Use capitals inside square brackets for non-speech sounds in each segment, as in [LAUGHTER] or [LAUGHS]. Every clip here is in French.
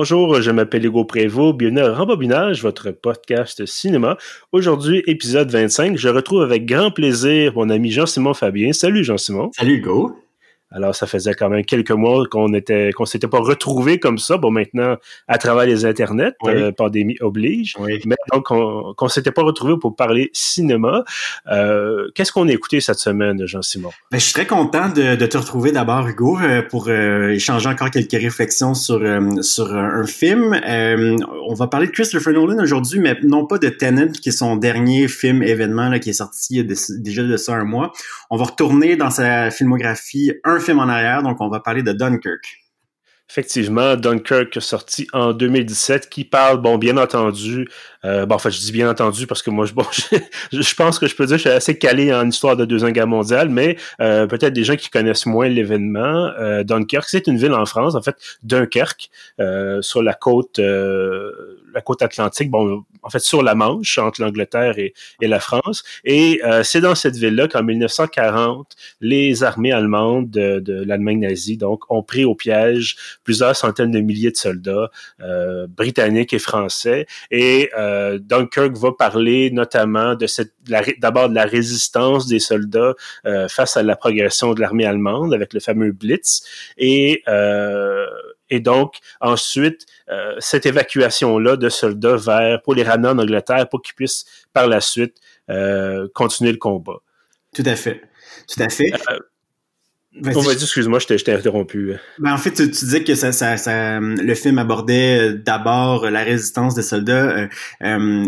Bonjour, je m'appelle Hugo Prévost. Bienvenue à Rembobinage, votre podcast cinéma. Aujourd'hui, épisode 25. Je retrouve avec grand plaisir mon ami Jean-Simon Fabien. Salut Jean-Simon. Salut Hugo. Alors, ça faisait quand même quelques mois qu'on était, qu'on s'était pas retrouvé comme ça. Bon, maintenant, à travers les internets, euh, pandémie oblige. Mais donc, on, qu'on s'était pas retrouvé pour parler cinéma. Euh, qu'est-ce qu'on a écouté cette semaine, Jean-Simon? Ben, je suis très content de, de te retrouver d'abord, Hugo, euh, pour échanger encore quelques réflexions sur, sur un film. on va parler de Christopher Nolan aujourd'hui, mais non pas de Tenet, qui est son dernier film événement, là, qui est sorti il y a déjà de ça un mois. On va retourner dans sa filmographie un film en arrière, donc on va parler de Dunkirk. Effectivement, Dunkirk sorti en 2017 qui parle, bon, bien entendu, euh, bon, en fait, je dis bien entendu parce que moi, je, [LAUGHS] bon, je, pense que je peux dire que je suis assez calé en histoire de Deuxième Guerre mondiale, mais euh, peut-être des gens qui connaissent moins l'événement. Euh, Dunkirk, c'est une ville en France, en fait, Dunkerque, euh, sur la côte, la côte atlantique, bon, en fait, sur la Manche, entre l'Angleterre et, et, la France. Et c'est dans cette ville-là qu'en 1940, les armées allemandes de, de l'Allemagne nazie, donc, ont pris au piège plusieurs centaines de milliers de soldats britanniques et français. Et euh, Dunkirk va parler notamment de cette d'abord de la résistance des soldats euh, face à la progression de l'armée allemande avec le fameux Blitz et euh, et donc ensuite cette évacuation là de soldats vers pour les ramener en Angleterre pour qu'ils puissent par la suite continuer le combat. Tout à fait. Tout à fait. Dire, excuse-moi, je t'ai interrompu. Ben, en fait, tu, disais que ça, ça, ça, le film abordait euh, d'abord la résistance des soldats. Euh, euh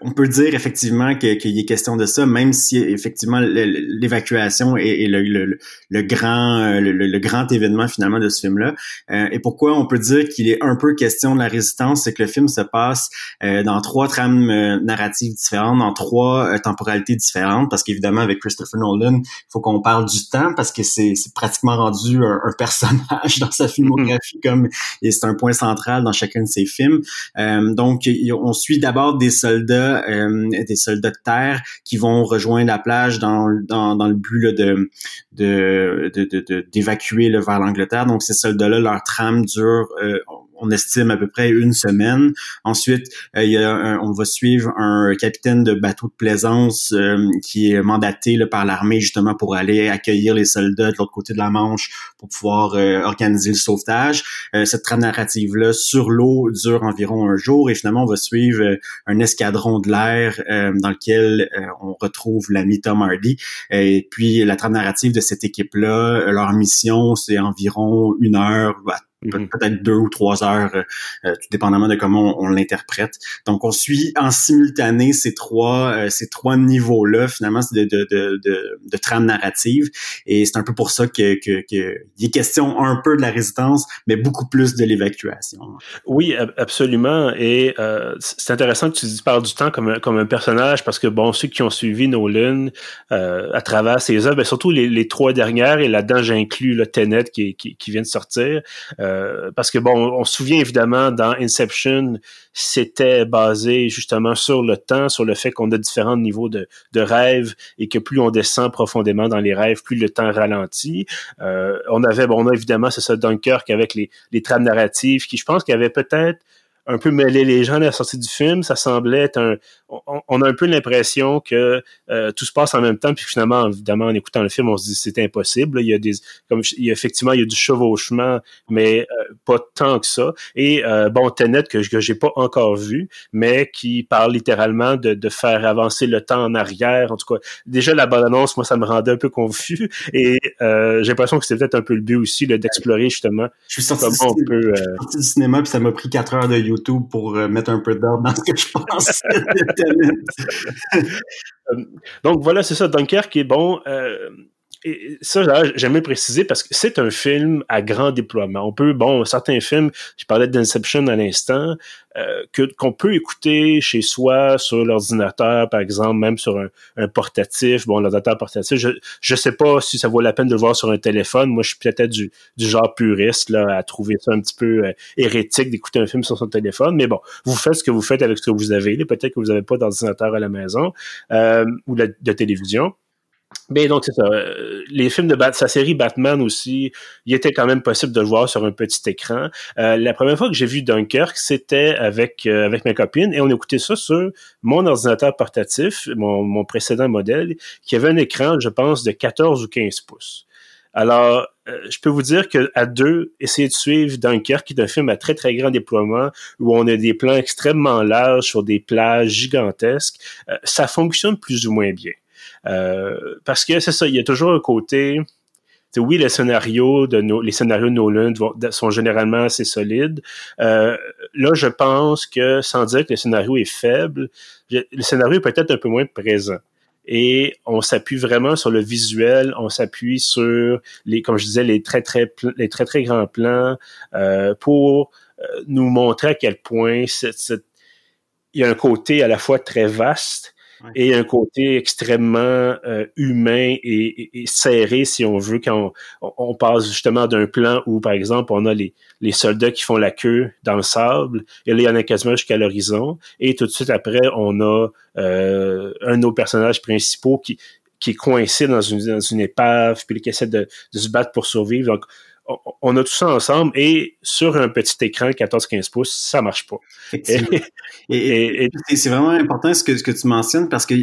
on peut dire effectivement qu'il y est question de ça, même si effectivement l'évacuation est, le, le, le, grand euh, le, grand événement finalement de ce film-là. Euh, et pourquoi on peut dire qu'il est un peu question de la résistance, c'est que le film se passe dans trois trames narratives différentes, dans trois temporalités différentes, parce qu'évidemment avec Christopher Nolan, il faut qu'on parle du temps parce que c'est pratiquement rendu un, personnage [LAUGHS] dans sa filmographie comme et c'est un point central dans chacun de ses films. Euh, donc on suit d'abord des soldats euh, des soldats de terre qui vont rejoindre la plage dans dans, dans le but là, de de d'évacuer de, vers l'Angleterre. Donc ces soldats-là leur trame dure euh, on estime à peu près une semaine. Ensuite, euh, il y a on va suivre un capitaine de bateau de plaisance euh, qui est mandaté par l'armée justement pour aller accueillir les soldats de l'autre côté de la Manche pour pouvoir euh, organiser le sauvetage. cette narrative-là sur l'eau dure environ un jour et finalement on va suivre un escadron de l'air dans lequel on retrouve l'ami Tom Hardy. Et puis la trame narrative de cette équipe-là, leur mission c'est environ une heure. Peut-être deux ou trois heures, euh, euh, tout dépendamment de comment on, l'interprète. Donc, on suit en simultané ces trois euh, ces trois niveaux-là, finalement, de, de, de, de, de trame narrative. Et c'est un peu pour ça que, que, que il est question un peu de la résistance, mais beaucoup plus de l'évacuation. Oui, absolument. Et c'est intéressant que tu parles du temps comme un, comme un personnage, parce que, bon, ceux qui ont suivi Nolan à travers ses œuvres, ben, surtout les, les, trois dernières, et là-dedans, j'inclus le Tenet qui, qui, qui, vient de sortir, euh, parce que bon, on se souvient évidemment dans Inception, c'était basé justement sur le temps, sur le fait qu'on a différents niveaux de, de rêves et que plus on descend profondément dans les rêves, plus le temps ralentit. Euh, on avait, bon, on a évidemment, c'est ça, Dunkirk avec les, les trames narratives qui, je pense, qu'il y avait peut-être un peu mêlé les gens à la sortie du film. Ça semblait être un. On, a un peu l'impression que euh, tout se passe en même temps, puis finalement, évidemment, en écoutant le film, on se dit c'était impossible. Il y a des, comme il y a, effectivement, il y a du chevauchement, mais euh, pas tant que ça. Et euh, bon, Tenet que, que j'ai pas encore vu, mais qui parle littéralement de, de faire avancer le temps en arrière. En tout cas, déjà la bonne annonce, moi, ça me rendait un peu confus. Et euh, j'ai l'impression que c'était peut-être un peu le but aussi d'explorer justement. Je suis sorti, du, cinéma, puis ça m'a pris quatre heures de YouTube pour euh, mettre un peu d'ordre dans ce que je pense. [LAUGHS] [LAUGHS] Euh, donc voilà, c'est ça. Dunkerque est bon. Euh, et ça, j'aime préciser parce que c'est un film à grand déploiement. On peut, bon, certains films, je parlais d'Inception à l'instant, euh, qu'on peut écouter chez soi sur l'ordinateur, par exemple, même sur un, un portatif. Bon, l'ordinateur portatif, je je sais pas si ça vaut la peine de le voir sur un téléphone. Moi, je suis peut-être du, du genre puriste là à trouver ça un petit peu euh, hérétique d'écouter un film sur son téléphone. Mais bon, vous faites ce que vous faites avec ce que vous avez. Peut-être que vous n'avez pas d'ordinateur à la maison euh, ou de télévision. Ben donc c'est ça. Euh, les films de Bat sa série Batman aussi, il était quand même possible de le voir sur un petit écran. Euh, la première fois que j'ai vu Dunkirk, c'était avec euh, avec ma copine et on écoutait ça sur mon ordinateur portatif, mon, mon précédent modèle, qui avait un écran, je pense, de 14 ou 15 pouces. Alors, je peux vous dire que à deux, essayer de suivre Dunkirk, qui est un film à très très grand déploiement, où on a des plans extrêmement larges sur des plages gigantesques, ça fonctionne plus ou moins bien. Euh, parce que c'est ça, il y a toujours un côté. Oui, les scénarios de les scénarios de Nolan sont généralement assez solides. Euh, là, je pense que sans dire que le scénario est faible, le scénario est peut-être un peu moins présent et on s'appuie vraiment sur le visuel, on s'appuie sur les, comme je disais, les très très les très très grands plans euh, pour nous montrer à quel point il y a un côté à la fois très vaste et un côté extrêmement euh, humain et, serré, si on veut, quand on, passe justement d'un plan où, par exemple, on a les, les soldats qui font la queue dans le sable, et là, il y en a quasiment jusqu'à l'horizon, et tout de suite après, on a euh, un de nos personnages principaux qui, qui est coincé dans une, dans une épave, puis qui essaie de, de se battre pour survivre. On a tout ça ensemble et sur un petit écran 14-15 pouces, ça marche pas. Et, c'est vraiment important ce que, ce que tu mentionnes parce que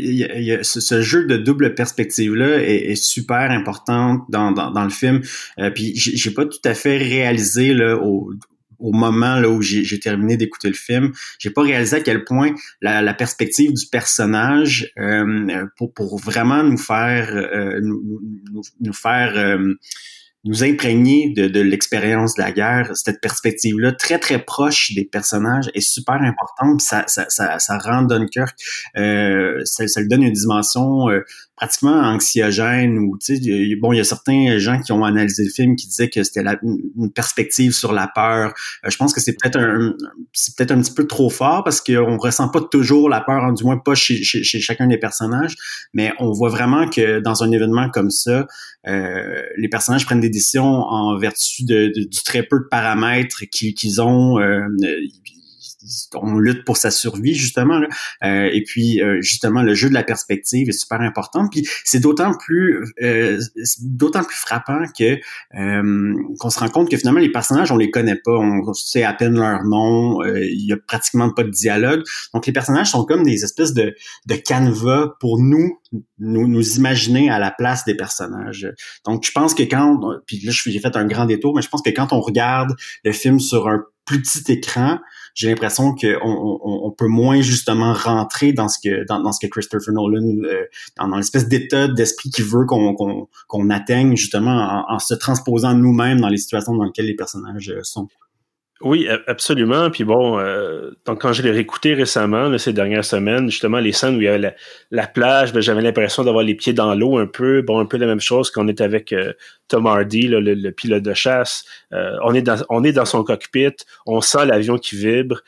ce, jeu de double perspective-là est, super important dans, dans, le film. Euh, puis j'ai pas tout à fait réalisé là, au, au moment là où j'ai terminé d'écouter le film, j'ai pas réalisé à quel point la, perspective du personnage euh, pour, pour vraiment nous faire euh, nous, nous, faire euh, nous imprégner de, de l'expérience de la guerre, cette perspective-là très très proche des personnages est super importante. Ça, ça, ça, ça rend Dunkirk, euh, ça, ça lui donne une dimension euh, pratiquement anxiogène ou tu sais bon il y a certains gens qui ont analysé le film qui disaient que c'était une perspective sur la peur. Euh, je pense que c'est peut-être un c'est peut-être un petit peu trop fort parce qu'on ressent pas toujours la peur du moins pas chez, chez, chacun des personnages mais on voit vraiment que dans un événement comme ça euh, les personnages prennent des décisions en vertu de, du très peu de paramètres qu'ils ont euh, on lutte pour sa survie justement euh, et puis euh, justement le jeu de la perspective est super important. Puis c'est d'autant plus euh, d'autant plus frappant que qu'on se rend compte que finalement les personnages on les connaît pas. On sait à peine leur nom. Il y a pratiquement pas de dialogue. Donc les personnages sont comme des espèces de de canevas pour nous nous, nous imaginer à la place des personnages. Donc, je pense que quand, puis là, j'ai fait un grand détour, mais je pense que quand on regarde le film sur un plus petit écran, j'ai l'impression qu'on on, peut moins justement rentrer dans ce que dans, dans ce que Christopher Nolan euh, dans, l'espèce d'état d'esprit qu'il veut qu'on atteigne justement en, se transposant nous-mêmes dans les situations dans lesquelles les personnages euh, sont. Oui, absolument. Puis bon, euh, donc quand je l'ai réécouté récemment, ces dernières semaines, justement, les scènes où il y avait la, plage, ben, j'avais l'impression d'avoir les pieds dans l'eau un peu. Bon, un peu la même chose qu'on est avec Tom Hardy, le, pilote de chasse. Euh, on, est dans, on est dans son cockpit, on sent l'avion qui vibre.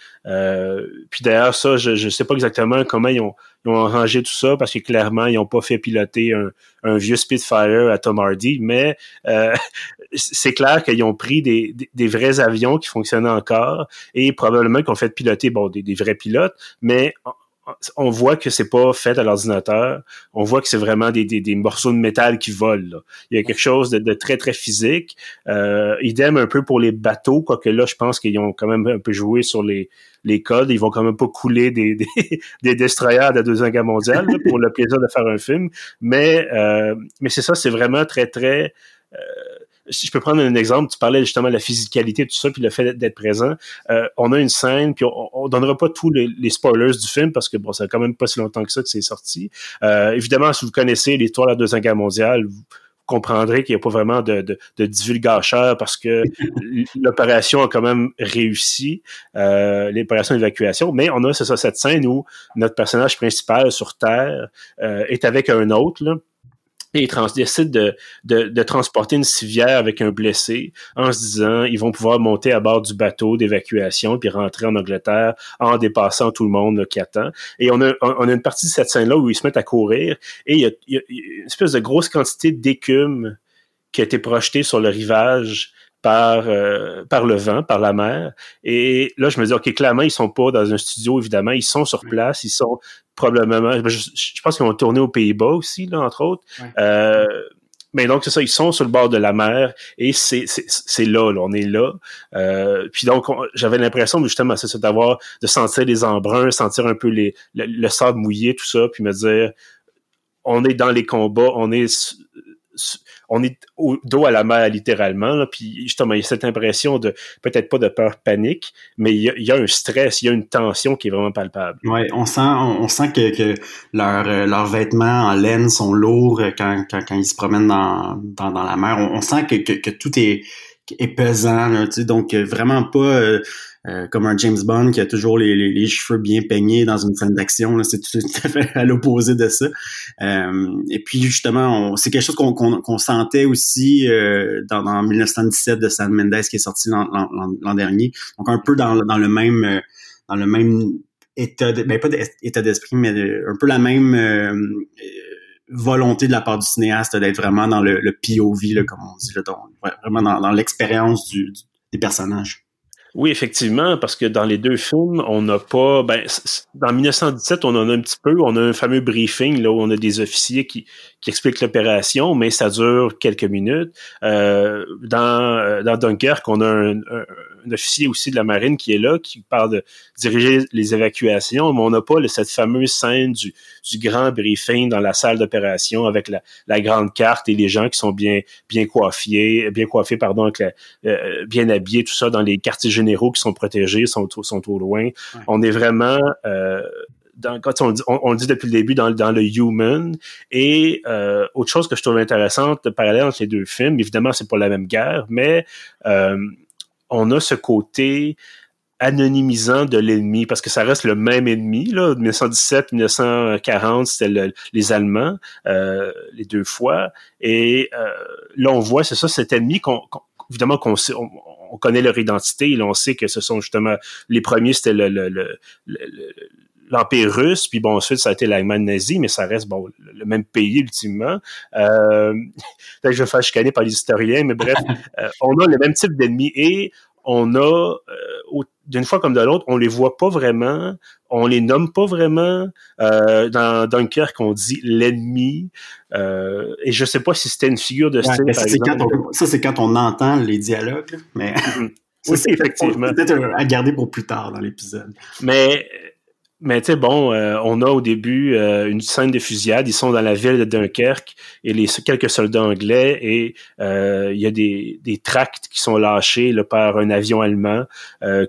puis d'ailleurs, ça, je ne sais pas exactement comment ils ont, ils ont arrangé tout ça parce que clairement, ils n'ont pas fait piloter un, un, vieux Spitfire à Tom Hardy, mais [LAUGHS] c'est clair qu'ils ont pris des, des, vrais avions qui fonctionnaient encore et probablement qu'ils ont fait piloter bon des, des vrais pilotes, mais on voit que c'est pas fait à l'ordinateur. On voit que c'est vraiment des, des, des, morceaux de métal qui volent. Il y a quelque chose de, très, très physique. Euh, idem un peu pour les bateaux, quoique là, je pense qu'ils ont quand même un peu joué sur les, les codes. Ils vont quand même pas couler des, [LAUGHS] des, des destroyers de la Deuxième Guerre mondiale pour le plaisir de faire un film. Mais, euh, mais c'est ça, c'est vraiment très, très... Euh, si je peux prendre un exemple, tu parlais justement de la physicalité, tout ça, puis le fait d'être présent. Euh, on a une scène, puis on, on donnera pas tous les, spoilers du film parce que bon, ça fait quand même pas si longtemps que ça que c'est sorti. Euh, évidemment, si vous connaissez l'histoire de la Deuxième Guerre mondiale, vous comprendrez qu'il n'y a pas vraiment de, de, de parce que [LAUGHS] l'opération a quand même réussi, euh, l'opération d'évacuation, mais on a c'est ça, cette scène où notre personnage principal sur Terre euh, est avec un autre, là, et ils décident de, de, transporter une civière avec un blessé en se disant ils vont pouvoir monter à bord du bateau d'évacuation puis rentrer en Angleterre en dépassant tout le monde qui attend. Et on a, on a une partie de cette scène-là où ils se mettent à courir et il y a, il y a une espèce de grosse quantité d'écume qui a été projetée sur le rivage par par le vent, par la mer. Et là, je me dis, ok, clairement, ils sont pas dans un studio, évidemment, ils sont sur place, ils sont probablement, je, pense qu'ils vont tourner aux Pays-Bas aussi, là, entre autres. Mais donc, c'est ça, ils sont sur le bord de la mer et c'est, là, là, on est là. Euh, puis donc, j'avais l'impression, justement, c'est d'avoir, de sentir les embruns, sentir un peu les, le, sable mouillé, tout ça, puis me dire, on est dans les combats, on est on est dos à la mer littéralement. Puis justement, il y a cette impression de peut-être pas de peur panique, mais il y, a, un stress, il y a une tension qui est vraiment palpable. Ouais, on sent, on, que, leurs euh, leurs vêtements en laine sont lourds quand, quand, quand ils se promènent dans, la mer. On, sent que, que, tout est, est pesant, là, donc euh, vraiment pas. Euh, euh, comme un James Bond qui a toujours les, les, cheveux bien peignés dans une scène d'action. C'est [LAUGHS] tout, à fait à l'opposé de ça. Euh, et puis justement, c'est quelque chose qu'on sentait aussi euh, dans, dans 1917 de Sam Mendes qui est sorti l'an dernier. Donc un peu dans, dans le même dans le même état, de, ben pas d'état d'esprit, mais un peu la même volonté de la part du cinéaste d'être vraiment dans le, le POV, là, comme on dit, là, vraiment dans, dans l'expérience du, des personnages. Oui, effectivement, parce que dans les deux films, on n'a pas. Ben, dans 1917, on en a un petit peu. On a un fameux briefing là où on a des officiers qui, qui expliquent l'opération, mais ça dure quelques minutes. Euh, dans, euh, dans Dunkerque, on a un, un officier aussi de la marine qui est là, qui parle de diriger les évacuations, mais on n'a pas cette fameuse scène du, du grand briefing dans la salle d'opération avec la, la, grande carte et les gens qui sont bien bien coiffés, bien coiffés pardon, avec euh, bien habillés, tout ça dans les quartiers généraux qui sont protégés, sont sont au loin. On est vraiment euh, dans, quand on, dit, on, le dit depuis le début dans, dans le human et euh, autre chose que je trouve intéressante de parallèle entre les deux films évidemment c'est pas la même guerre mais euh, on a ce côté anonymisant de l'ennemi parce que ça reste le même ennemi là. 1917 1940 c'était les Allemands euh, les deux fois. Et euh, là on voit c'est ça cet ennemi qu'on évidemment qu'on on, connaît leur identité et on sait que ce sont justement les premiers c'était le, le, l'Empire russe, puis bon, ensuite, ça a été l'Allemagne nazie, mais ça reste, bon, le même pays, ultimement. Euh, [LAUGHS] je vais faire chicaner par les historiens, mais bref, [LAUGHS] on a le même type d'ennemis et on a, euh, d'une fois comme de l'autre, on les voit pas vraiment, on les nomme pas vraiment. Euh, dans Dunkerque, on dit l'ennemi. Euh, et je sais pas si c'était une figure de style. ça, c'est quand on entend les dialogues, mais. [LAUGHS] Oui, effectivement. Peut-être à garder pour plus tard dans l'épisode. Mais mais tu sais, bon, euh, on a au début euh, une scène de fusillade. Ils sont dans la ville de Dunkerque et les quelques soldats anglais et euh, il y a des, des tracts qui sont lâchés là, par un avion allemand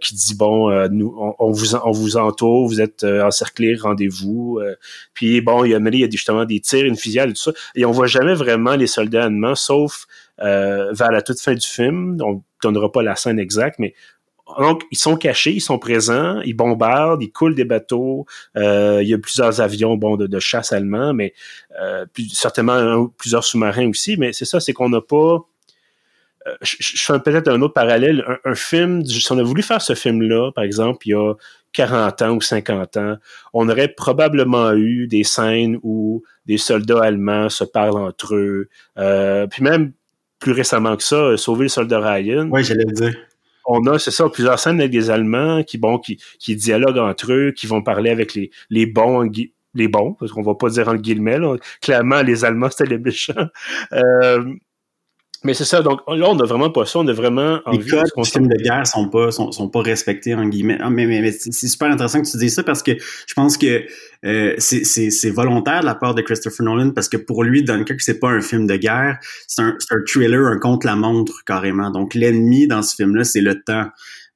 qui dit bon, nous, on, vous on vous entoure, vous êtes encerclés, rendez-vous. puis bon, il y a, il y a justement des tirs, une fusillade et tout ça. Et on voit jamais vraiment les soldats allemands, sauf vers la toute fin du film. On donnera pas la scène exacte, mais donc, ils sont cachés, ils sont présents, ils bombardent, ils coulent des bateaux. Euh, il y a plusieurs avions bon, de, chasse allemands, mais euh, certainement plusieurs sous-marins aussi. Mais c'est ça, c'est qu'on n'a pas... Euh, je, fais peut-être un autre parallèle. Un, film, si on a voulu faire ce film-là, par exemple, il y a 40 ans ou 50 ans, on aurait probablement eu des scènes où des soldats allemands se parlent entre eux. puis même plus récemment que ça, Sauver le soldat Ryan. Oui, j'allais le dire on a, c'est ça, plusieurs scènes avec des Allemands qui, bon, qui, qui dialoguent entre eux, qui vont parler avec les, les bons, les bons, parce qu'on va pas dire en guillemets, clairement, les Allemands, c'était les méchants. Euh, mais c'est ça, donc là, on n'a vraiment pas ça, on a vraiment envie... Les codes du film de guerre sont pas, sont, sont pas respectés, en guillemets. Ah, mais, mais, c'est super intéressant que tu dises ça parce que je pense que euh, c'est volontaire de la part de Christopher Nolan parce que pour lui, Dunkirk, c'est pas un film de guerre, c'est un, un thriller, un contre-la-montre carrément. Donc l'ennemi dans ce film-là, c'est le temps.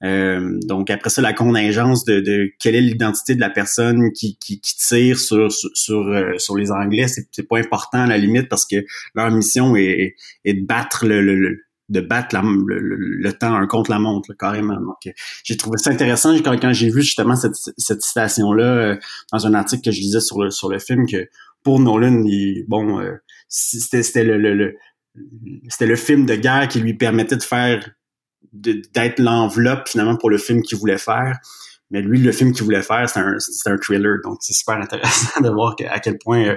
Euh, donc après ça, la contingence de, de quelle est l'identité de la personne qui, qui, qui tire sur sur sur, euh, sur les Anglais, c'est pas important à la limite parce que leur mission est, est de battre le, le, de battre le, le, temps un contre la montre carrément. Donc j'ai trouvé ça intéressant quand, quand j'ai vu justement cette, cette citation là euh, dans un article que je lisais sur le sur le film que pour Nolan, il, bon c'était c'était le, le c'était le film de guerre qui lui permettait de faire d'être l'enveloppe finalement pour le film qu'il voulait faire. Mais lui, le film qu'il voulait faire, c'est un, un thriller. Donc, c'est super intéressant [LAUGHS] de voir à quel point euh,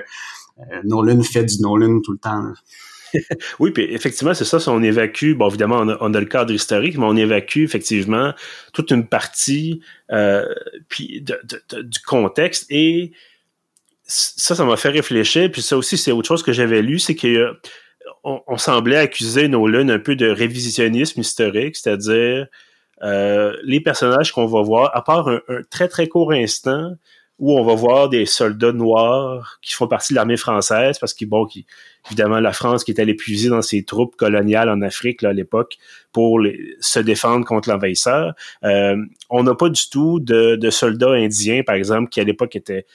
euh, Nolan fait du Nolan tout le temps. [LAUGHS] oui, puis effectivement, c'est ça, on évacue, bon, évidemment, on a, le cadre historique, mais on évacue effectivement toute une partie euh, puis du contexte et ça, ça m'a fait réfléchir, puis ça aussi, c'est autre chose que j'avais lu, c'est que on, semblait accuser Nolan un peu de révisionnisme historique, c'est-à-dire euh, les personnages qu'on va voir, à part un, très très court instant où on va voir des soldats noirs qui font partie de l'armée française parce qu'ils bon qui évidemment la France qui est allée puiser dans ses troupes coloniales en Afrique à l'époque pour se défendre contre l'envahisseur. Euh, on n'a pas du tout de, soldats indiens par exemple qui à l'époque étaient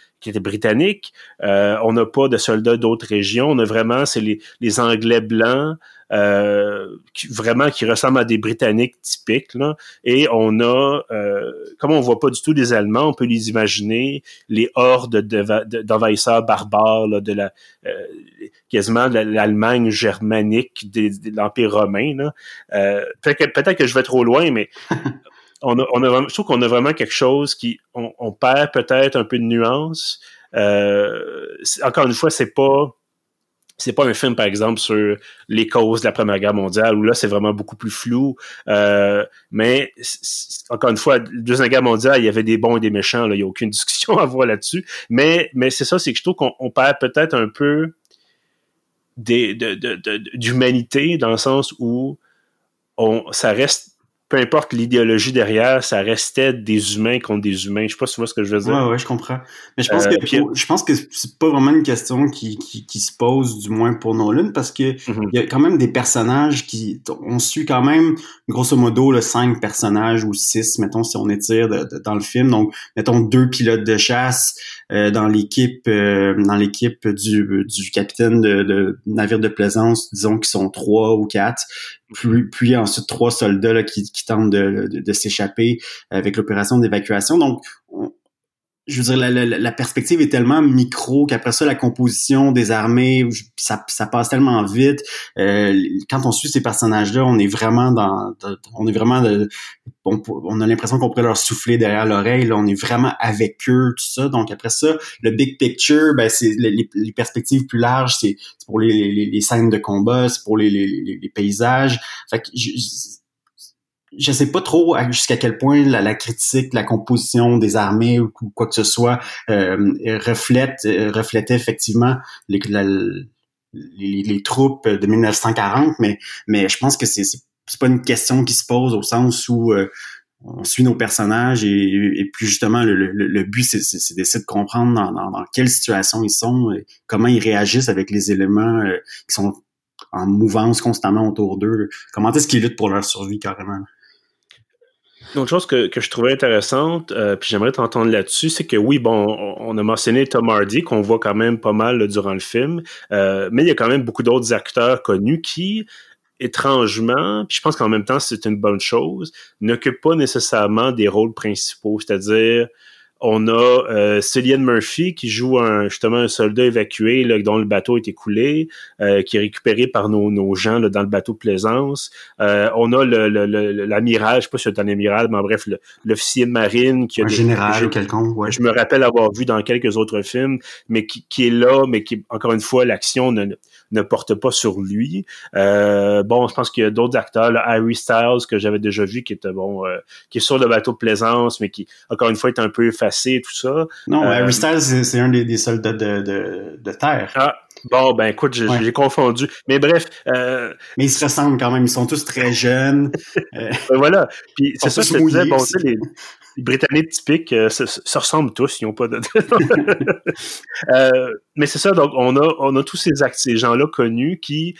britanniques. Euh, on n'a pas de soldats d'autres régions. On a vraiment c'est les, Anglais blancs qui, vraiment qui ressemble à des Britanniques typiques. Là. Et on a, euh, comme on voit pas du tout des Allemands, on peut les imaginer les hordes d'envahisseurs barbares là, de la euh, quasiment de l'Allemagne germanique de, l'Empire romain. Là. Euh, peut-être que je vais trop loin, mais [LAUGHS] on a, on a je trouve qu'on a vraiment quelque chose qui on, on perd peut-être un peu de nuance. Euh, encore une fois, c'est pas c'est pas un film, par exemple, sur les causes de la Première Guerre mondiale, où là, c'est vraiment beaucoup plus flou. Euh, mais, encore une fois, la Deuxième Guerre mondiale, il y avait des bons et des méchants, là, il n'y a aucune [LAUGHS] discussion à avoir là-dessus. Mais, mais c'est ça, c'est que je trouve qu'on perd peut-être un peu d'humanité, dans le sens où on, ça reste peu importe l'idéologie derrière, ça restait des humains contre des humains. Je sais pas si tu vois ce que je veux dire. Ouais, ouais, je comprends. Mais je pense euh, que je pense que c'est pas vraiment une question qui, qui, qui, se pose, du moins pour Nolan, parce que mhm. il y a quand même des personnages qui on suit quand même grosso modo le cinq personnages ou six, mettons si on étire dans le film. Donc mettons deux pilotes de chasse euh, dans l'équipe euh, dans l'équipe du, du capitaine de, de navire de plaisance, disons qu'ils sont trois ou quatre puis, puis ensuite trois soldats là, qui, qui tentent de, s'échapper avec l'opération d'évacuation. Donc, je veux dire, la, perspective est tellement micro qu'après ça, la composition des armées, ça, passe tellement vite. Euh, quand on suit ces personnages-là, on est vraiment dans, on est vraiment, on, a l'impression qu'on pourrait leur souffler derrière l'oreille. on est vraiment avec eux, tout ça. Donc après ça, le big picture, ben c'est les, perspectives plus larges, c'est pour les, scènes de combat, c'est pour les, paysages. Fait que je sais pas trop jusqu'à quel point la, critique, la composition des armées ou quoi que ce soit euh, reflète euh, reflétait effectivement les, les, troupes de 1940, mais mais je pense que c'est c'est pas une question qui se pose au sens où euh, on suit nos personnages et, et puis justement le, le, but c'est d'essayer de comprendre dans, dans, quelle situation ils sont, et comment ils réagissent avec les éléments qui sont en mouvance constamment autour d'eux. Comment est-ce qu'ils luttent pour leur survie carrément? Une autre chose que, que je trouvais intéressante, euh, puis j'aimerais t'entendre là-dessus, c'est que oui, bon, on, a mentionné Tom Hardy, qu'on voit quand même pas mal durant le film, euh, mais il y a quand même beaucoup d'autres acteurs connus qui, étrangement, puis je pense qu'en même temps c'est une bonne chose, n'occupent pas nécessairement des rôles principaux, c'est-à-dire on a euh, Cillian Murphy qui joue un, justement un soldat évacué là, dont le bateau est écoulé, euh, qui est récupéré par nos, nos gens là, dans le bateau de plaisance. Euh, on a l'amiral, le, je sais pas si c'est un amiral, mais bref, l'officier de marine qui a un général ou quelconque. Ouais. Je me rappelle avoir vu dans quelques autres films, mais qui, qui est là, mais qui encore une fois l'action ne, ne porte pas sur lui. Euh, bon, je pense qu'il y a d'autres acteurs, là, Harry Styles que j'avais déjà vu, qui était bon, euh, qui est sur le bateau de plaisance, mais qui encore une fois est un peu effacé et tout ça. Non, euh, Harry Styles c'est un des, soldats de, de, de terre. Ah. Bon, ben écoute, j'ai confondu. Mais bref. Euh, mais ils se ressemblent quand même. Ils sont tous très jeunes. [LAUGHS] ben voilà. Puis c'est ça que je disais. Bon, tu sais, les, Britanniques typiques euh, se, ressemblent tous, ils n'ont pas de. [LAUGHS] euh, mais c'est ça, donc on a, on a tous ces, ces gens-là connus qui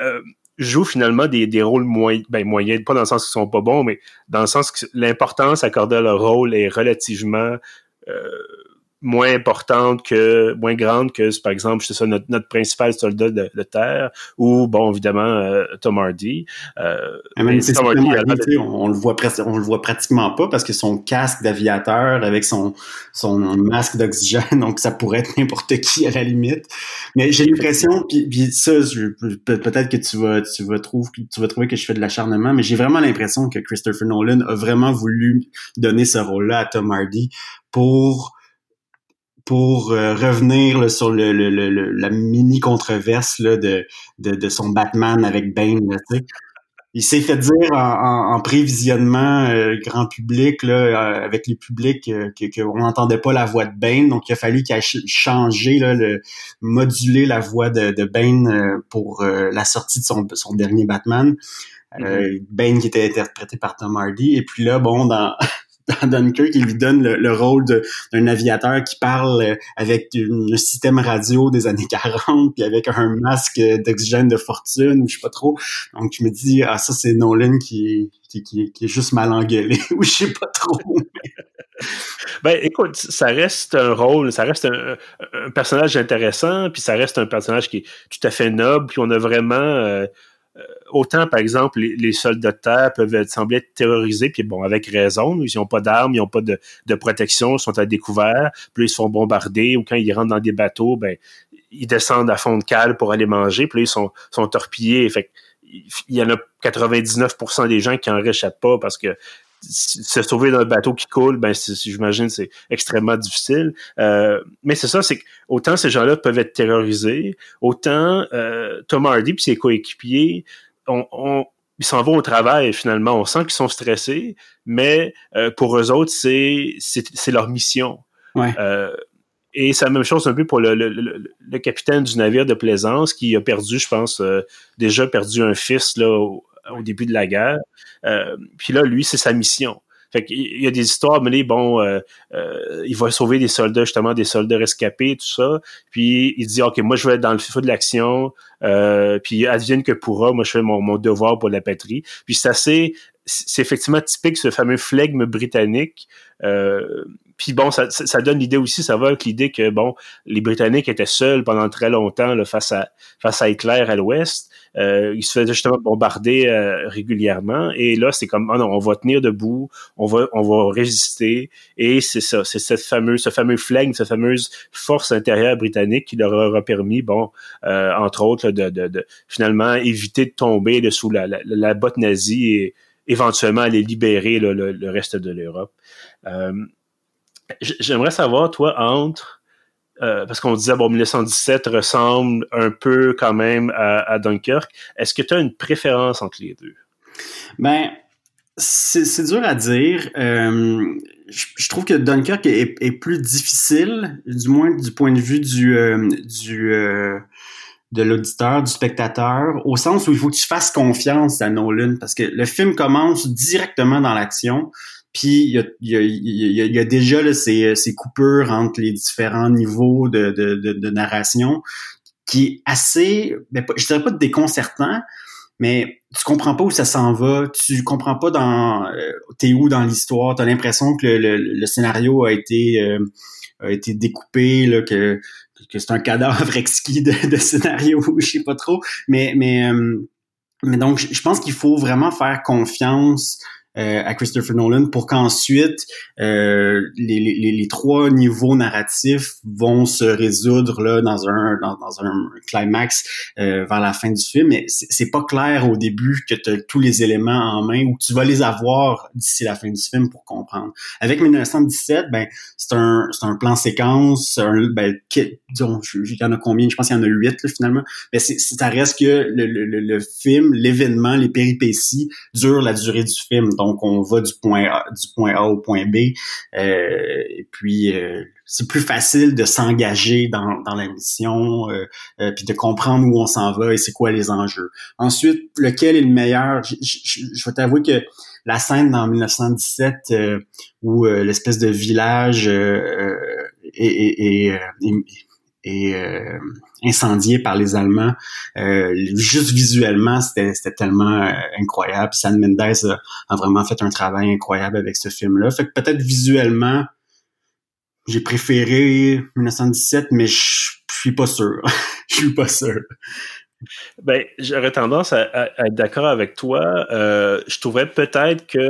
euh, jouent finalement des, des rôles moins, ben, moyens, pas dans le sens qu'ils sont pas bons, mais dans le sens que l'importance accordée à leur rôle est relativement euh, moins importante que moins grande que par exemple c'est ça notre, notre principal soldat de, de, terre ou bon évidemment euh, Tom Hardy. Euh, même Tom Hardy, on, le voit presque on le voit pratiquement pas parce que son casque d'aviateur avec son son masque d'oxygène [LAUGHS] donc ça pourrait être n'importe qui à la limite. Mais j'ai l'impression puis, puis ça peut-être que tu vas tu vas trouver tu vas trouver que je fais de l'acharnement mais j'ai vraiment l'impression que Christopher Nolan a vraiment voulu donner ce rôle là à Tom Hardy pour pour euh, revenir sur le, la mini controverse de, de, son Batman avec Bane. il s'est fait dire en, prévisionnement euh, grand public là, avec les publics qu'on n'entendait pas la voix de Bane, donc il a fallu qu'il le moduler la voix de, de Bane pour la sortie de son, son dernier Batman. Mm-hmm. Bane qui était interprété par Tom Hardy. Et puis là, bon, dans dans Dunkirk, il lui donne le, rôle d'un aviateur qui parle euh, avec un système radio des années [LAUGHS] 40, puis avec un masque d'oxygène de fortune, ou je sais pas trop. Donc je me dis, ah ça c'est Nolan qui, qui, est juste mal engueulé, [LAUGHS] ou je sais pas trop. ben écoute, ça reste un rôle, ça reste un, personnage intéressant, puis ça reste un personnage qui est tout à fait noble, puis on a vraiment... Euh, autant, par exemple, les, soldats de terre peuvent sembler être terrorisés, puis bon, avec raison, ils n'ont pas d'armes, ils n'ont pas de, protection, ils sont à découvert, puis ils se font bombarder, ou quand ils rentrent dans des bateaux, ben, ils descendent à fond de cale pour aller manger, puis ils sont, sont torpillés. Fait il y en a 99% des gens qui en réchappent pas parce que se sauver d'un bateau qui coule, ben j'imagine c'est extrêmement difficile. Euh, mais c'est ça, c'est que autant ces gens-là peuvent être terrorisés, autant euh, Tom Hardy et ses coéquipiers, on, ils s'en vont au travail finalement. On sent qu'ils sont stressés, mais euh, pour eux autres, c'est c'est leur mission. Ouais. et c'est la même chose un peu pour le, le, le, capitaine du navire de plaisance qui a perdu, je pense, déjà perdu un fils là, au début de la guerre. Euh, puis là, lui, c'est sa mission. Fait qu'il y a des histoires mais bon, euh, euh, il va sauver des soldats, justement, des soldats rescapés, tout ça. Puis il dit, OK, moi, je vais être dans le feu de l'action, euh, puis advienne que pourra, moi, je fais mon, mon devoir pour la patrie. Puis c'est assez, c'est effectivement typique, ce fameux flegme britannique. Euh, puis bon, ça, ça donne l'idée aussi, ça va avec l'idée que bon, les Britanniques étaient seuls pendant très longtemps là, face à face à Hitler à l'Ouest. Euh, ils se faisaient justement bombarder euh, régulièrement. Et là, c'est comme, oh non, on va tenir debout, on va, on va résister. Et c'est ça, c'est cette fameuse, ce fameux flingue, cette fameuse force intérieure britannique qui leur aura permis, bon, euh, entre autres, de, de, de, finalement éviter de tomber sous la, la, la, botte nazie et éventuellement aller libérer le, le, reste de l'Europe. J'aimerais savoir, toi, entre euh, parce qu'on disait, bon, 1917 ressemble un peu quand même à, Dunkirk. Est-ce que tu as une préférence entre les deux? Ben, c'est dur à dire. Euh, je, trouve que Dunkirk est, plus difficile, du moins du point de vue du, euh, du de l'auditeur, du spectateur, au sens où il faut que tu fasses confiance à Nolan, parce que le film commence directement dans l'action. Puis il y a, y, a, y, y a, déjà là, ces, ces, coupures entre les différents niveaux de, de, de, narration qui est assez, ben, je dirais pas déconcertant, mais tu comprends pas où ça s'en va, tu comprends pas dans euh, t'es où dans l'histoire, tu as l'impression que le, le, scénario a été euh, a été découpé, là, que, que c'est un cadavre [LAUGHS] exquis de, de scénario, je sais pas trop, mais mais euh, mais donc je pense qu'il faut vraiment faire confiance euh, à Christopher Nolan pour qu'ensuite euh, les, les, les, trois niveaux narratifs vont se résoudre là dans un dans, un climax euh, vers la fin du film. Mais c'est pas clair au début que tu as tous les éléments en main ou tu vas les avoir d'ici la fin du film pour comprendre. Avec 1917 ben c'est un c'est un plan séquence un, ben disons il y en a combien? Je pense qu'il y en a huit finalement. Mais c'est ça reste que le, le, le film l'événement les péripéties durent la durée du film donc on va du point A, du point A au point B. Euh, et puis euh, c'est plus facile de s'engager dans, dans la mission, euh, puis de comprendre où on s'en va et c'est quoi les enjeux. Ensuite, lequel est le meilleur? Je, je, vais t'avouer que la scène dans 1917 où l'espèce de village est et euh, incendié par les Allemands. Euh, juste visuellement, c'était, tellement euh, incroyable. Sam Mendes a, vraiment fait un travail incroyable avec ce film-là. Fait que peut-être visuellement, j'ai préféré 1917, mais je suis pas sûr. [LAUGHS] Je suis pas sûr. Ben, j'aurais tendance à, être d'accord avec toi. je trouverais peut-être que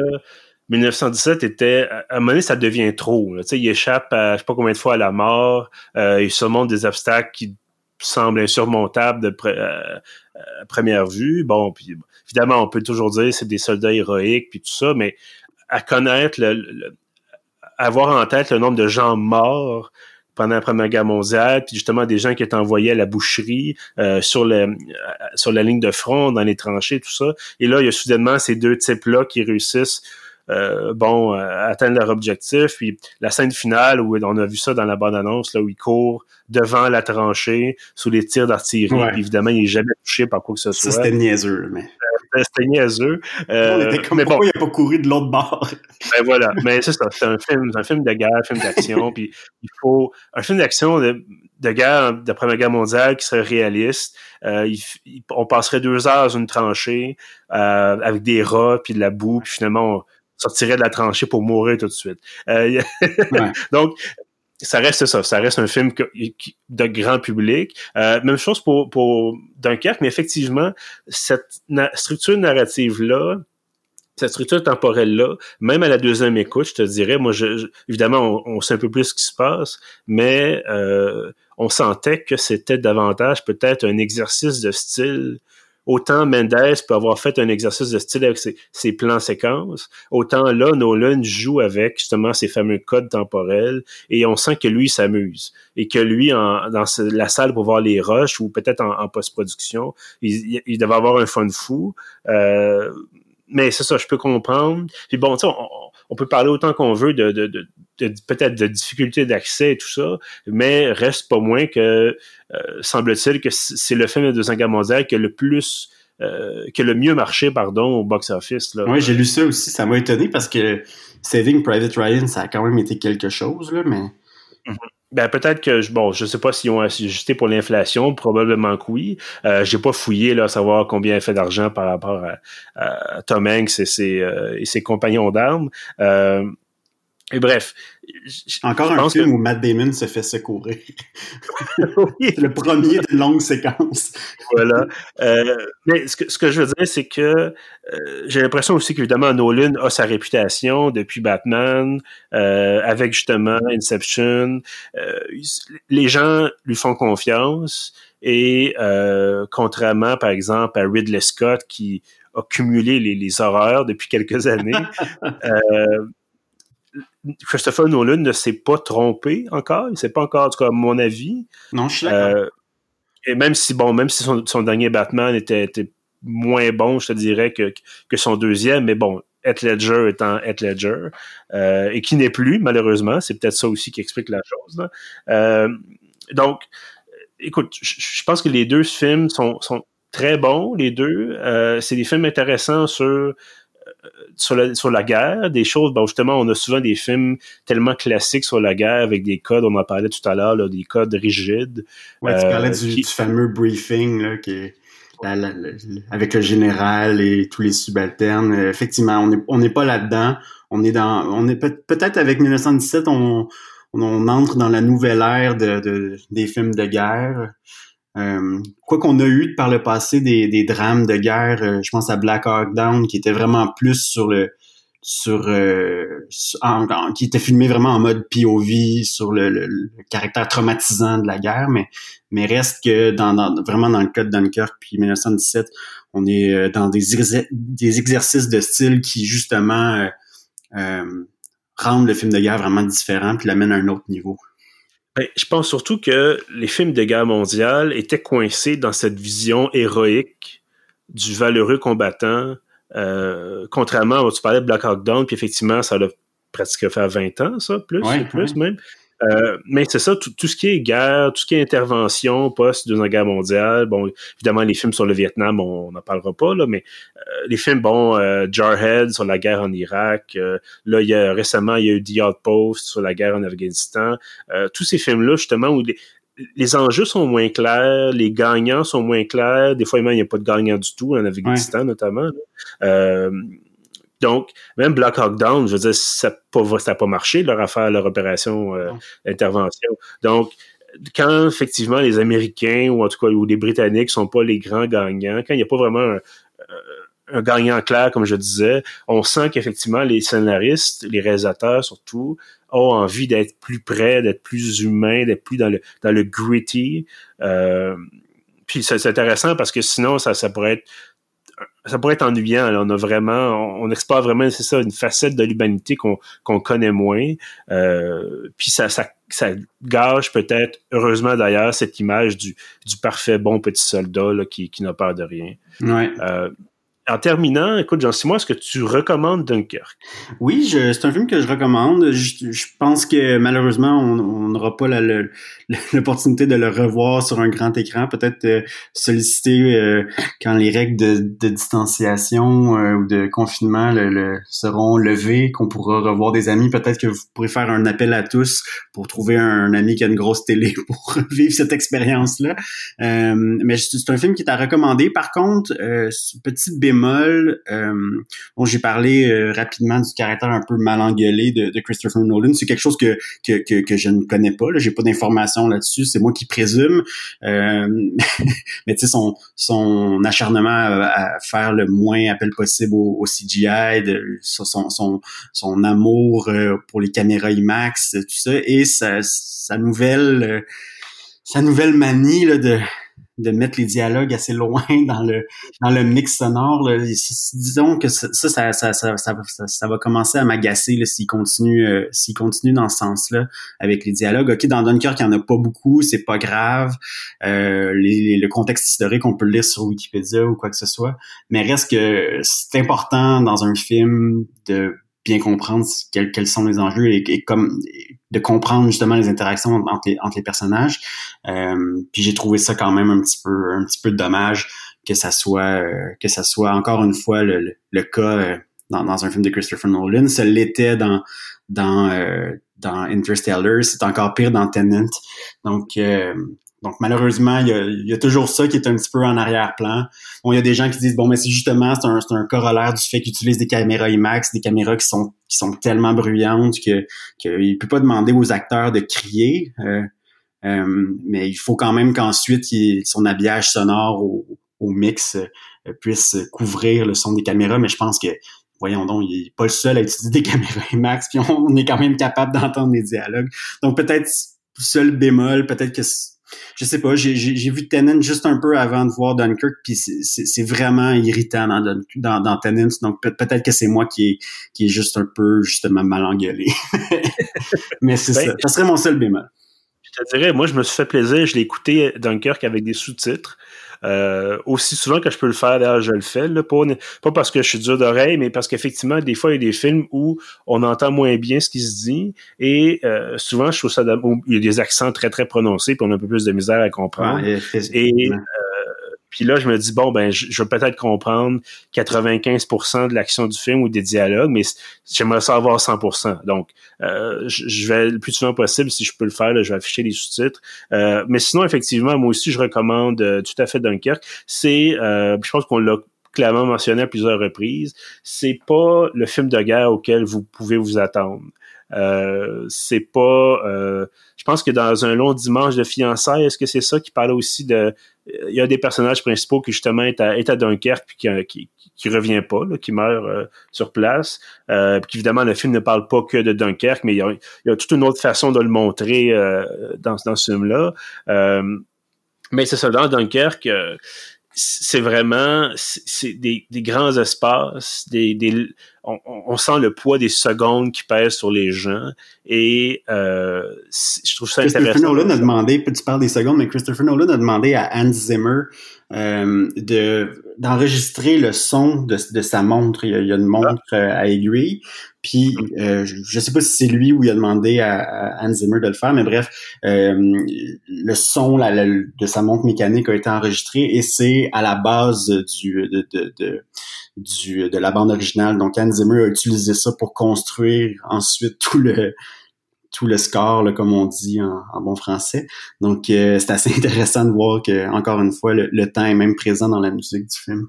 1917 était, à un moment donné, ça devient trop. Sais, il échappe à, je sais pas combien de fois à la mort. Euh, il surmonte des obstacles qui semblent insurmontables de euh, à première vue. Bon, puis évidemment, on peut toujours dire c'est des soldats héroïques puis tout ça, mais à connaître le, avoir en tête le nombre de gens morts pendant la Première Guerre mondiale, puis justement des gens qui étaient envoyés à la boucherie euh, sur le sur la ligne de front, dans les tranchées, tout ça. Et là, il y a soudainement ces deux types-là qui réussissent euh, bon, euh, atteindre leur objectif. Puis la scène finale où on a vu ça dans la bande-annonce, là où il court devant la tranchée sous les tirs d'artillerie. évidemment, il n'est jamais touché par quoi que ce soit. c'était niaiseux, mais. C'était niaiseux. Euh, on mais bon, il n'a pas couru de l'autre bord? [LAUGHS] ben voilà. Mais c'est ça. C'est un film, un film de guerre, un film d'action. puis il faut un film d'action de, de guerre de Première Guerre mondiale qui serait réaliste. on passerait deux heures dans une tranchée avec des rats puis de la boue, puis finalement sortirait de la tranchée pour mourir tout de suite. Euh, [LAUGHS] donc, ça reste ça, ça reste un film de grand public. Euh, même chose pour, pour Dunkerque, mais effectivement, cette structure narrative-là, cette structure temporelle-là, même à la deuxième écoute, je te dirais, moi, je, évidemment, on, sait un peu plus ce qui se passe, mais euh, on sentait que c'était davantage peut-être un exercice de style autant Mendes peut avoir fait un exercice de style avec ses, plans séquences, autant là, Nolan joue avec justement ces fameux codes temporels et on sent que lui s'amuse et que lui, dans la salle pour voir les rushs ou peut-être en, post-production, il, il, devait avoir un fun fou. Euh, mais c'est ça, je peux comprendre. Puis bon, tu sais, on, peut parler autant qu'on veut de, de, de, peut-être de difficultés d'accès et tout ça, mais reste pas moins que euh, semble-t-il que c'est le film de Deuxième Guerre mondiale qui a le plus euh, qui a le mieux marché, pardon, au box-office. Oui, j'ai lu ça aussi, ça m'a étonné parce que Saving Private Ryan, ça a quand même été quelque chose, là, mais. Mm-hmm. Ben peut-être que bon, je sais pas s'ils ont ajusté pour l'inflation, probablement que oui. Euh, J'ai pas fouillé là savoir combien il fait d'argent par rapport à, Tom Hanks et ses, euh, et ses compagnons d'armes. Euh, et bref. Encore un film où Matt Damon se fait secourir. oui. [LAUGHS] [LAUGHS] Le premier de longue séquence. voilà. Euh, mais ce que, ce que, je veux dire, c'est que euh, j'ai l'impression aussi qu'évidemment, Nolan a sa réputation depuis Batman, euh, avec justement Inception. Euh, les gens lui font confiance. Et euh, contrairement, par exemple, à Ridley Scott, qui a cumulé les, les horreurs depuis quelques années, [LAUGHS] euh, Christopher Nolan ne s'est pas trompé encore. Il ne s'est pas encore, en tout cas, à mon avis. Non, je suis euh, et même si, bon, même si son, dernier Batman était, moins bon, je te dirais, que, que son deuxième, mais bon, Heath Ledger étant Heath Ledger, euh, et qui n'est plus, malheureusement. C'est peut-être ça aussi qui explique la chose. Euh, donc, écoute, je pense que les deux films sont, sont très bons, les deux. c'est des films intéressants sur sur la, sur la guerre, des choses, bon, justement, on a souvent des films tellement classiques sur la guerre avec des codes, on en parlait tout à l'heure, des codes rigides. Ouais, tu parlais euh, du, fameux briefing, là, qui est avec le général et tous les subalternes. Euh, effectivement, on n'est on pas là-dedans. On est dans, on est peut-être avec 1917, on, on, entre dans la nouvelle ère de, de des films de guerre. Euh, quoi qu'on a eu par le passé des, drames de guerre, euh, je pense à Black Hawk Down qui était vraiment plus sur le sur, euh, qui était filmé vraiment en mode POV sur le, caractère traumatisant de la guerre, mais reste que dans, vraiment dans le cas de Dunkirk puis 1917, on est dans des des exercices de style qui justement rendent le film de guerre vraiment différent puis l'amènent à un autre niveau. Ben, je pense surtout que les films de guerre mondiale étaient coincés dans cette vision héroïque du valeureux combattant, euh, contrairement, tu parlais de Black Hawk Down, puis effectivement, ça a presque fait 20 ans, ça, plus, plus même. Euh, mais c'est ça, tout, ce qui est guerre, tout ce qui est intervention post-deuxième guerre mondiale, bon, évidemment, les films sur le Vietnam, on n'en parlera pas, là, mais euh, les films, bon, euh, Jarhead sur la guerre en Irak, là, il y a, récemment, il y a eu The Outpost sur la guerre en Afghanistan, tous ces films-là, justement, où les, enjeux sont moins clairs, les gagnants sont moins clairs, des fois, même, il n'y a pas de gagnant du tout en Afghanistan, notamment. Donc, même Black Hawk Down, je veux dire, ça n'a pas, marché, leur affaire, leur opération euh, intervention. Donc, quand effectivement les Américains ou en tout cas ou les Britanniques sont pas les grands gagnants, quand il n'y a pas vraiment un, euh, gagnant clair, comme je disais, on sent qu'effectivement les scénaristes, les réalisateurs surtout, ont envie d'être plus près, d'être plus humains, d'être plus dans le dans le gritty. Euh, puis c'est intéressant parce que sinon ça, ça pourrait être ça pourrait être ennuyant. On a vraiment, on, explore vraiment, c'est ça, une facette de l'humanité qu'on connaît moins. Euh, puis ça, ça, ça gâche peut-être, heureusement d'ailleurs, cette image du, du parfait bon petit soldat là, qui, qui n'a peur de rien. Ouais. Euh, en terminant, écoute, Jean-Simon, est-ce que tu recommandes Dunkerque? Oui, c'est un film que je recommande. Je, pense que malheureusement, on n'aura pas [LAUGHS] l'opportunité de le revoir sur un grand écran. Peut-être euh, solliciter euh, quand les règles de, de distanciation euh, ou de confinement le, seront levées, qu'on pourra revoir des amis. Peut-être que vous pourrez faire un appel à tous pour trouver un, ami qui a une grosse télé [LAUGHS] pour vivre cette expérience-là. mais c'est un film qui est à recommander. Par contre, petit bémol euh, bon, j'ai parlé euh, rapidement du caractère un peu mal engueulé de, Christopher Nolan. C'est quelque chose que, que, que, je ne connais pas. J'ai pas d'informations là-dessus. C'est moi qui présume. Euh, [LAUGHS] mais tu sais, son, son acharnement à, faire le moins appel possible au, CGI, son, son, son amour pour les caméras IMAX, tout ça, et sa, sa nouvelle sa nouvelle manie là, de de mettre les dialogues assez loin [LAUGHS] dans le dans le mix sonore. Là. Disons que ça, ça, ça, ça, ça, va commencer à m'agacer s'il continue euh, s'il continue dans ce sens-là avec les dialogues. Ok, dans Dunkirk, il y en a pas beaucoup, c'est pas grave. Euh, le contexte historique, on peut le lire sur Wikipédia ou quoi que ce soit, mais reste que c'est important dans un film de bien comprendre quels, quels sont les enjeux et, comme de comprendre justement les interactions entre les, personnages. Euh, puis j'ai trouvé ça quand même un petit peu un petit peu dommage que ça soit euh, que ça soit encore une fois le, le, cas euh, dans, un film de Christopher Nolan. Ça l'était dans dans dans Interstellar, c'est encore pire dans Tenant. Donc donc malheureusement, il y, a, il y, a, toujours ça qui est un petit peu en arrière-plan. Bon, il y a des gens qui disent bon, mais c'est justement c'est un, un, corollaire du fait qu'ils utilisent des caméras IMAX, des caméras qui sont qui sont tellement bruyantes que qu'il peut pas demander aux acteurs de crier. Euh, euh, mais il faut quand même qu'ensuite son habillage sonore au, au mix euh, puisse couvrir le son des caméras. Mais je pense que voyons donc, il est pas le seul à utiliser des [LAUGHS] caméras IMAX, puis on, on est quand même capable d'entendre les dialogues. Donc peut-être seul bémol, peut-être que je sais pas, j'ai, j'ai, vu Tennant juste un peu avant de voir Dunkirk, puis c'est, vraiment irritant dans, dans, dans Tennant, donc peut-être que c'est moi qui est, qui est juste un peu justement mal engueulé. [LAUGHS] Mais c'est ben, ça, ça serait mon seul bémol. Je te dirais, moi je me suis fait plaisir, je l'ai écouté Dunkirk avec des sous-titres. Euh, aussi souvent que je peux le faire, d'ailleurs, je le fais. Là, pas, pas parce que je suis dur d'oreille, mais parce qu'effectivement, des fois, il y a des films où on entend moins bien ce qui se dit. Et euh, souvent, je trouve ça il y a des accents très, très prononcés, puis on a un peu plus de misère à comprendre. et euh, puis là, je me dis, bon, ben, je, vais peut-être comprendre 95% de l'action du film ou des dialogues, mais j'aimerais savoir 100%. Donc, euh, je, vais le plus souvent possible, si je peux le faire, je vais afficher les sous-titres. Euh, mais sinon, effectivement, moi aussi, je recommande euh, tout à fait Dunkerque. C'est, je pense qu'on l'a clairement mentionné à plusieurs reprises, c'est pas le film de guerre auquel vous pouvez vous attendre. Euh, c'est pas. Euh, je pense que dans un long dimanche de fiançailles, est-ce que c'est ça qui parle aussi de. Il y a des personnages principaux qui justement est à, est à Dunkerque puis qui, qui, qui revient pas, là, qui meurt euh, sur place. Euh, puis évidemment, le film ne parle pas que de Dunkerque, mais il y a, il y a toute une autre façon de le montrer dans, dans ce film-là. mais c'est ça, dans Dunkerque, c'est vraiment c'est des, grands espaces, des on, on, sent le poids des secondes qui pèsent sur les gens et euh, je trouve ça Christopher intéressant. Nolan a demandé, tu parles des secondes, mais Christopher Nolan a demandé à Hans Zimmer euh, de d'enregistrer le son de, de, sa montre. Il y a, une montre euh, à aiguille. Puis euh, je ne sais pas si c'est lui ou il a demandé à, à, Hans Zimmer de le faire, mais bref, euh, le son la, de sa montre mécanique a été enregistré et c'est à la base du de, de, de, de la bande originale. Donc Hans Zimmer a utilisé ça pour construire ensuite tout le tout le score, comme on dit en, bon français. Donc, euh, c'est assez [LAUGHS] intéressant de voir que, encore une fois, le, temps est même présent dans la musique du film.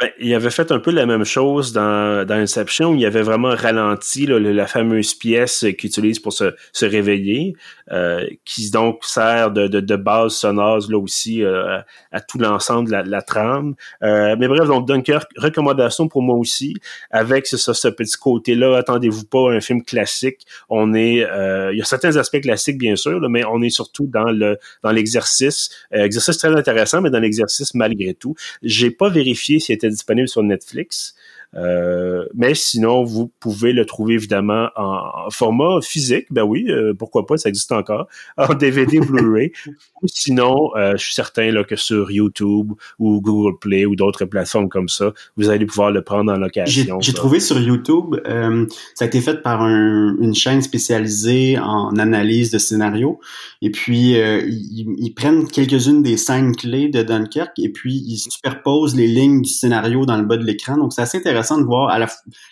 Ben, il avait fait un peu la même chose dans, dans Inception, il avait vraiment ralenti la fameuse pièce qu'il utilise pour se, se réveiller, euh, qui donc sert de, de, base sonore là aussi euh, à, tout l'ensemble de la, trame. Euh, mais bref, donc Dunkirk, recommandation pour moi aussi, avec ce, ce, petit côté-là, attendez-vous pas un film classique. On est, il y a certains aspects classiques bien sûr, mais on est surtout dans le dans l'exercice, exercice très intéressant, mais dans l'exercice malgré tout. J'ai pas vérifié s'il était disponible sur Netflix. Mais sinon, vous pouvez le trouver évidemment en, format physique. Ben oui, pourquoi pas, ça existe encore. [LAUGHS] En DVD Blu-ray. sinon, je suis certain là, que sur YouTube ou Google Play ou d'autres plateformes comme ça, vous allez pouvoir le prendre en location. J'ai trouvé sur YouTube, ça a été fait par une chaîne spécialisée en analyse de scénario. Et puis, ils, ils prennent quelques-unes des scènes clés de Dunkerque et puis ils superposent les lignes du scénario dans le bas de l'écran. Donc, c'est assez intéressant de voir à la,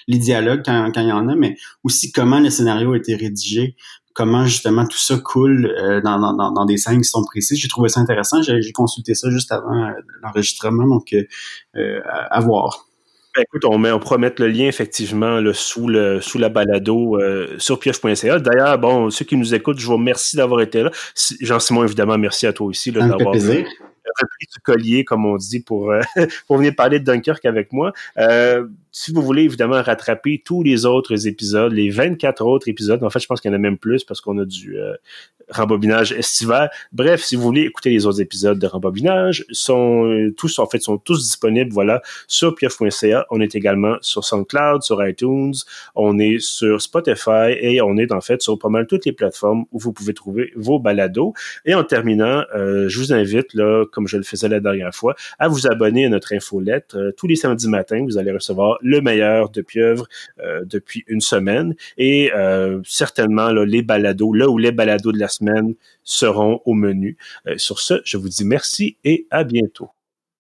les dialogues quand, quand il y en a, mais aussi comment le scénario a été rédigé, comment justement tout ça coule euh, dans, dans, dans, des scènes qui sont précises. J'ai trouvé ça intéressant. J'ai consulté ça juste avant euh, l'enregistrement, donc euh, à voir. Ben, écoute, on, met, on pourra mettre le lien effectivement sous, le, sous la balado sur pieuf.ca. D'ailleurs, bon, ceux qui nous écoutent, je vous remercie d'avoir été là. Jean-Simon, évidemment, merci à toi aussi d'avoir repris du collier, comme on dit, pour, euh, [LAUGHS] pour venir parler de Dunkirk avec moi. Euh, si vous voulez évidemment rattraper tous les autres épisodes, les 24 autres épisodes, en fait, je pense qu'il y en a même plus parce qu'on a du euh, rembobinage estival. Bref, si vous voulez écouter les autres épisodes de rembobinage, sont euh, tous en fait sont tous disponibles voilà sur pieuf.ca. On est également sur SoundCloud, sur iTunes, on est sur Spotify et on est en fait sur pas mal toutes les plateformes où vous pouvez trouver vos balados. Et en terminant, euh, je vous invite là, comme je le faisais la dernière fois, à vous abonner à notre infolettre. tous les samedis matins, vous allez recevoir le meilleur de Pieuvre euh, depuis une semaine et euh, certainement là, les balados, là où les balados de la semaine seront au menu. Euh, sur ce, je vous dis merci et à bientôt.